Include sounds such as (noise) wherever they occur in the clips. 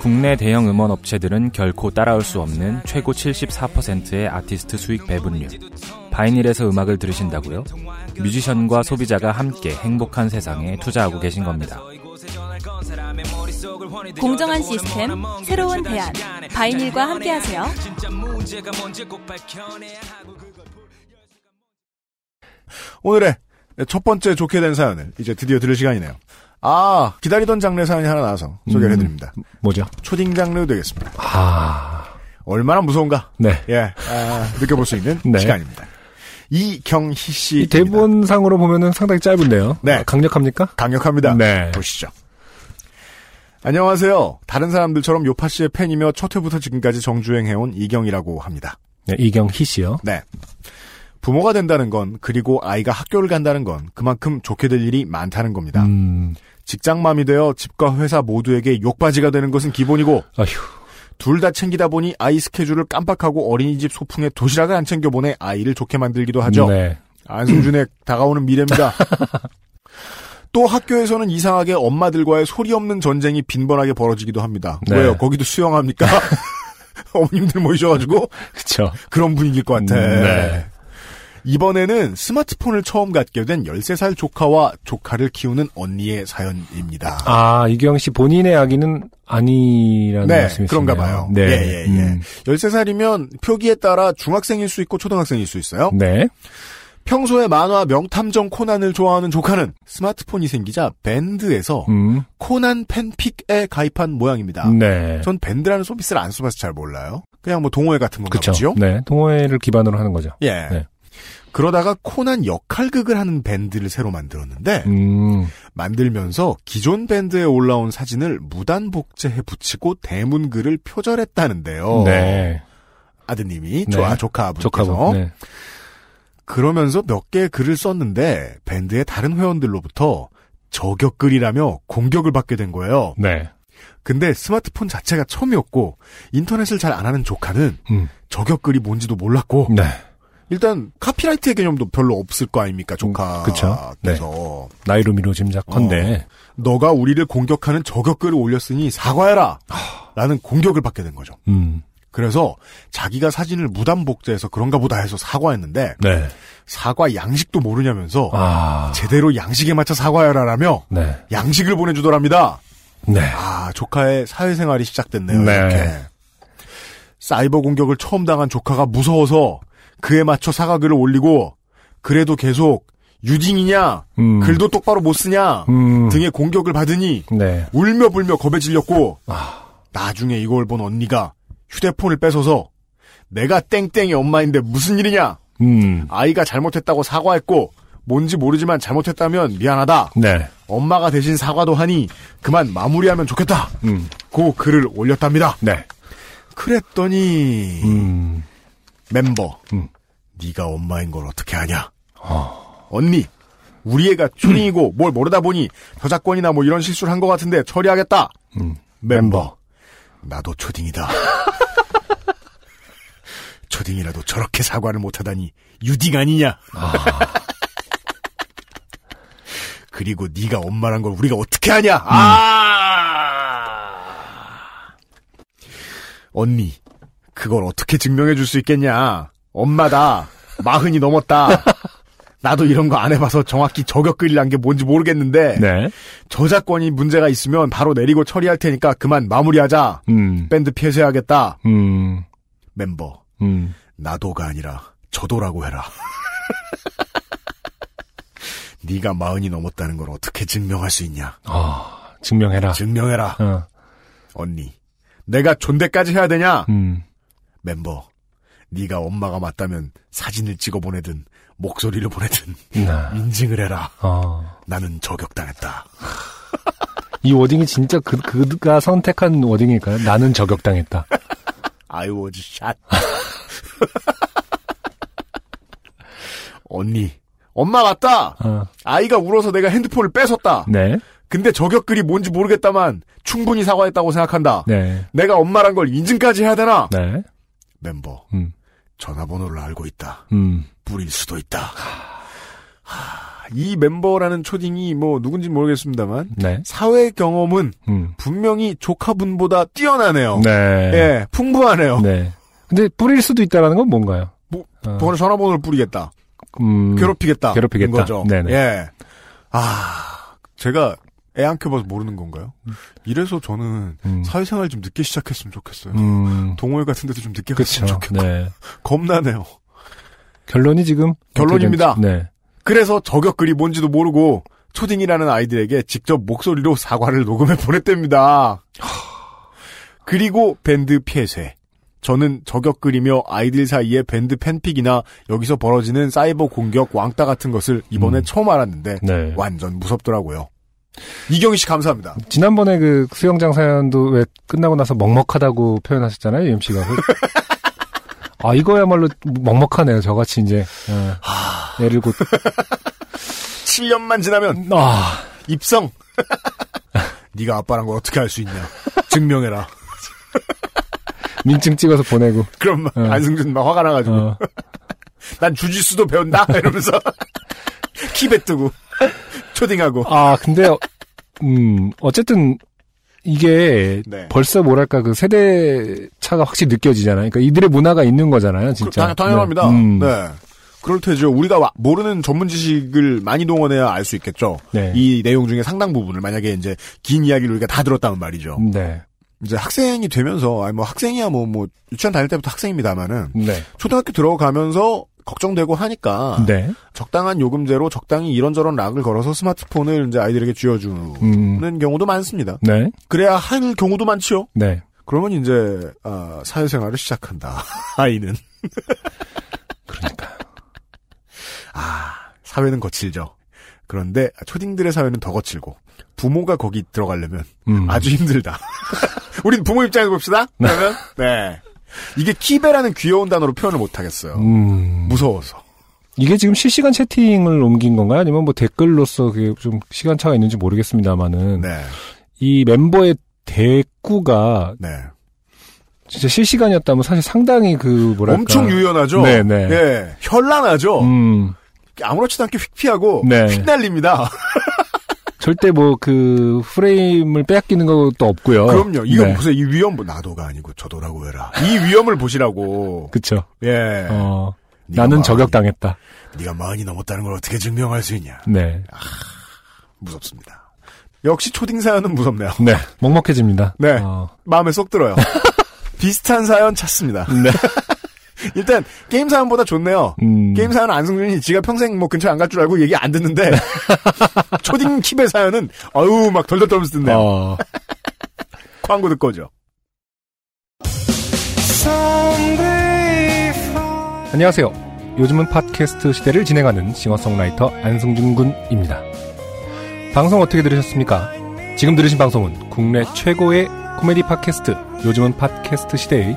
국내 대형 음원 업체들은 결코 따라올 수 없는 최고 74%의 아티스트 수익 배분율. 바이닐에서 음악을 들으신다고요? 뮤지션과 소비자가 함께 행복한 세상에 투자하고 계신 겁니다. 공정한 시스템, 새로운 대안. 바이닐과 함께하세요. 오늘의 첫 번째 좋게 된 사연을 이제 드디어 들을 시간이네요. 아, 기다리던 장르 사연이 하나 나와서 소개를 음. 해드립니다. 뭐죠? 초딩 장르 되겠습니다. 아, 얼마나 무서운가? 네. 예, 아, 느껴볼 수 있는 네. 시간입니다. 이경희 씨. 이 대본상으로 보면은 상당히 짧은데요. 네. 아, 강력합니까? 강력합니다. 네. 보시죠. 안녕하세요. 다른 사람들처럼 요파 씨의 팬이며 첫 회부터 지금까지 정주행해온 이경이라고 합니다. 네, 이경희 씨요. 네. 부모가 된다는 건 그리고 아이가 학교를 간다는 건 그만큼 좋게 될 일이 많다는 겁니다. 음, 직장맘이 되어 집과 회사 모두에게 욕바지가 되는 것은 기본이고. 둘 다 챙기다 보니 아이 스케줄을 깜빡하고 어린이집 소풍에 도시락을 안 챙겨보내 아이를 좋게 만들기도 하죠. 네. 안승준의 (clears throat) 다가오는 미래입니다. (laughs) 또 학교에서는 이상하게 엄마들과의 소리 없는 전쟁이 빈번하게 벌어지기도 합니다. 네. 왜요? 거기도 수영합니까? (laughs) (laughs) 어머님들 모이셔가지고 그쵸. 그런 분위기일 것 같아. 음, 네. 이번에는 스마트폰을 처음 갖게 된 13살 조카와 조카를 키우는 언니의 사연입니다. 아, 이경희 씨 본인의 아기는 아니라는 네, 말씀이시네요. 그런가 봐요. 네. 예, 예, 예. 음, 13살이면 표기에 따라 중학생일 수 있고 초등학생일 수 있어요. 네. 평소에 만화 명탐정 코난을 좋아하는 조카는 스마트폰이 생기자 밴드에서 음, 코난 팬픽에 가입한 모양입니다. 네. 전 밴드라는 서비스를 안 써봐서 잘 몰라요. 그냥 뭐 동호회 같은 건가 그쵸. 보지요? 네. 동호회를 기반으로 하는 거죠. 예. 네. 그러다가 코난 역할극을 하는 밴드를 새로 만들었는데 음, 만들면서 기존 밴드에 올라온 사진을 무단 복제해 붙이고 대문글을 표절했다는데요. 네. 아드님이 네. 조아 조카분께서 조카분. 네. 그러면서 몇 개의 글을 썼는데 밴드의 다른 회원들로부터 저격글이라며 공격을 받게 된 거예요. 네. 근데 스마트폰 자체가 처음이었고 인터넷을 잘 안 하는 조카는 음, 저격글이 뭔지도 몰랐고 네. 일단 카피라이트의 개념도 별로 없을 거 아닙니까 조카께서 그쵸. 네. 나이로 미로 짐작컨대. 너가 우리를 공격하는 저격글을 올렸으니 사과해라 라는 공격을 받게 된 거죠. 음, 그래서 자기가 사진을 무단 복제해서 그런가 보다 해서 사과했는데 네. 사과 양식도 모르냐면서 아, 제대로 양식에 맞춰 사과해라라며 네. 양식을 보내주더랍니다. 네. 아 조카의 사회생활이 시작됐네요. 네. 이렇게 사이버 공격을 처음 당한 조카가 무서워서 그에 맞춰 사과글을 올리고 그래도 계속 유딩이냐? 음, 글도 똑바로 못 쓰냐? 음, 등의 공격을 받으니 네. 울며 불며 겁에 질렸고 아, 나중에 이걸 본 언니가 휴대폰을 뺏어서 내가 땡땡이 엄마인데 무슨 일이냐? 음, 아이가 잘못했다고 사과했고 뭔지 모르지만 잘못했다면 미안하다. 네. 엄마가 대신 사과도 하니 그만 마무리하면 좋겠다. 음, 고 글을 올렸답니다. 네. 그랬더니 음, 멤버. 음. 네가 엄마인 걸 어떻게 아냐? 어, 언니 우리 애가 초딩이고 뭘 모르다 보니 저작권이나 뭐 이런 실수를 한 것 같은데 처리하겠다. 음, 멤버 나도 초딩이다. (laughs) 초딩이라도 저렇게 사과를 못하다니 유딩 아니냐? 아, (laughs) 그리고 네가 엄마란 걸 우리가 어떻게 하냐? 음. 아! 언니 그걸 어떻게 증명해 줄 수 있겠냐? 엄마다. 마흔이 넘었다. 나도 이런 거 안 해봐서 정확히 저격글이란 게 뭔지 모르겠는데 네. 저작권이 문제가 있으면 바로 내리고 처리할 테니까 그만 마무리하자. 음, 밴드 폐쇄하겠다. 음, 멤버 음, 나도가 아니라 저도라고 해라. (laughs) 네가 마흔이 넘었다는 걸 어떻게 증명할 수 있냐? 아, 증명해라. 증명해라. 어, 언니 내가 존대까지 해야 되냐? 음, 멤버 네가 엄마가 맞다면 사진을 찍어 보내든 목소리를 보내든 네. 인증을 해라. 어. 나는 저격당했다. (laughs) 이 워딩이 진짜 그, 그가 선택한 워딩일까요? 나는 저격당했다. (laughs) I was shot. (laughs) 언니, 엄마 맞다. 어. 아이가 울어서 내가 핸드폰을 뺏었다. 네. 근데 저격글이 뭔지 모르겠다만 충분히 사과했다고 생각한다. 네. 내가 엄마란 걸 인증까지 해야 되나? 네. 멤버, 음. 전화번호를 알고 있다. 음. 뿌릴 수도 있다. 하, 이 멤버라는 초딩이 뭐 누군지 모르겠습니다만 네. 사회 경험은 음. 분명히 조카분보다 뛰어나네요. 네. 예, 풍부하네요. 네. 근데 뿌릴 수도 있다라는 건 뭔가요? 뭐, 어. 번호 전화번호를 뿌리겠다. 음. 괴롭히겠다. 괴롭히겠다. 거죠. 네네. 예. 아, 제가 애 안 켜봐서 모르는 건가요? 이래서 저는 음. 사회생활 좀 늦게 시작했으면 좋겠어요. 음. 동호회 같은 데도 좀 늦게 그렇죠. 갔으면 좋겠고. 네. (laughs) 겁나네요. 결론이 지금 결론입니다. 네. 그래서 저격글이 뭔지도 모르고 초딩이라는 아이들에게 직접 목소리로 사과를 녹음해 보냈답니다. (sighs) 그리고 밴드 폐쇄. 저는 저격글이며 아이들 사이에 밴드 팬픽이나 여기서 벌어지는 사이버 공격 왕따 같은 것을 이번에 음. 처음 알았는데 네. 완전 무섭더라고요. 이경희 씨 감사합니다. 지난번에 그 수영장 사연도 왜 끝나고 나서 먹먹하다고 표현하셨잖아요, UMC가. (laughs) 아, 이거야말로 먹먹하네요, 저같이 이제. 예. 애를 곧. 7년만 지나면 아, 입성. (laughs) 네가 아빠란 걸 어떻게 알 수 있냐? 증명해라. (laughs) 민증 찍어서 보내고. 그럼 막 어. 안승준 막 화가 나가지고 어. 난 주짓수도 배운다 이러면서 키베 뜨고 초딩하고 아, 근데, 어, 음, 어쨌든, 이게 네. 벌써 뭐랄까 그 세대 차가 확실히 느껴지잖아요. 그러니까 이들의 문화가 있는 거잖아요, 진짜. 그, 당, 당연합니다. 네. 음. 네. 그럴 테죠. 우리가 와- 모르는 전문 지식을 많이 동원해야 알 수 있겠죠. 네. 이 내용 중에 상당 부분을 만약에 이제 긴 이야기를 우리가 다 들었다면 말이죠. 네. 이제 학생이 되면서 아니 뭐 학생이야 뭐뭐 유치원 다닐 때부터 학생입니다만은 네. 초등학교 들어가면서 걱정되고 하니까 네. 적당한 요금제로 적당히 이런저런 락을 걸어서 스마트폰을 이제 아이들에게 쥐어주는 음. 경우도 많습니다. 네. 그래야 할 경우도 많지요. 네. 그러면 이제 아, 사회생활을 시작한다. (laughs) 아이는 그러니까요. 아 사회는 거칠죠. 그런데 초딩들의 사회는 더 거칠고 부모가 거기 들어가려면 음. 아주 힘들다. (laughs) 우린 부모 입장에서 봅시다. 그러면 네 이게 키베라는 귀여운 단어로 표현을 못 하겠어요. 음. 무서워서. 이게 지금 실시간 채팅을 옮긴 건가요? 아니면 뭐 댓글로서 그게 좀 시간차가 있는지 모르겠습니다만은 네, 이 멤버의 대꾸가 네. 진짜 실시간이었다면 사실 상당히 그 뭐랄까 엄청 유연하죠. 네, 네. 예, 현란하죠. 음, 아무렇지도 않게 휙 피하고 네. 휙 날립니다. 절대 뭐 그 프레임을 빼앗기는 것도 없고요. 그럼요. 이거 네. 보세요. 이 위험 뭐 나도가 아니고 저도라고 해라. 이 위험을 보시라고. (laughs) 그쵸. 예. 어, 나는 저격당했다. 네가 마흔이 넘었다는 걸 어떻게 증명할 수 있냐. 네. 무섭습니다. 역시 초딩 사연은 무섭네요. 네. 먹먹해집니다. 네. 어, 마음에 쏙 들어요. (laughs) 비슷한 사연 찾습니다. 네. (laughs) (laughs) 일단 게임 사연보다 좋네요. 음, 게임 사연은 안승준이 지가 평생 뭐 근처에 안갈 줄 알고 얘기 안 듣는데 (laughs) 초딩 킵의 사연은 어유 막 덜덜 떨면서 듣네요. 어, (laughs) 광고 듣고 오죠. 안녕하세요. 요즘은 팟캐스트 시대를 진행하는 싱어송라이터 안승준 군입니다. 방송 어떻게 들으셨습니까? 지금 들으신 방송은 국내 최고의 코미디 팟캐스트 요즘은 팟캐스트 시대의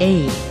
A.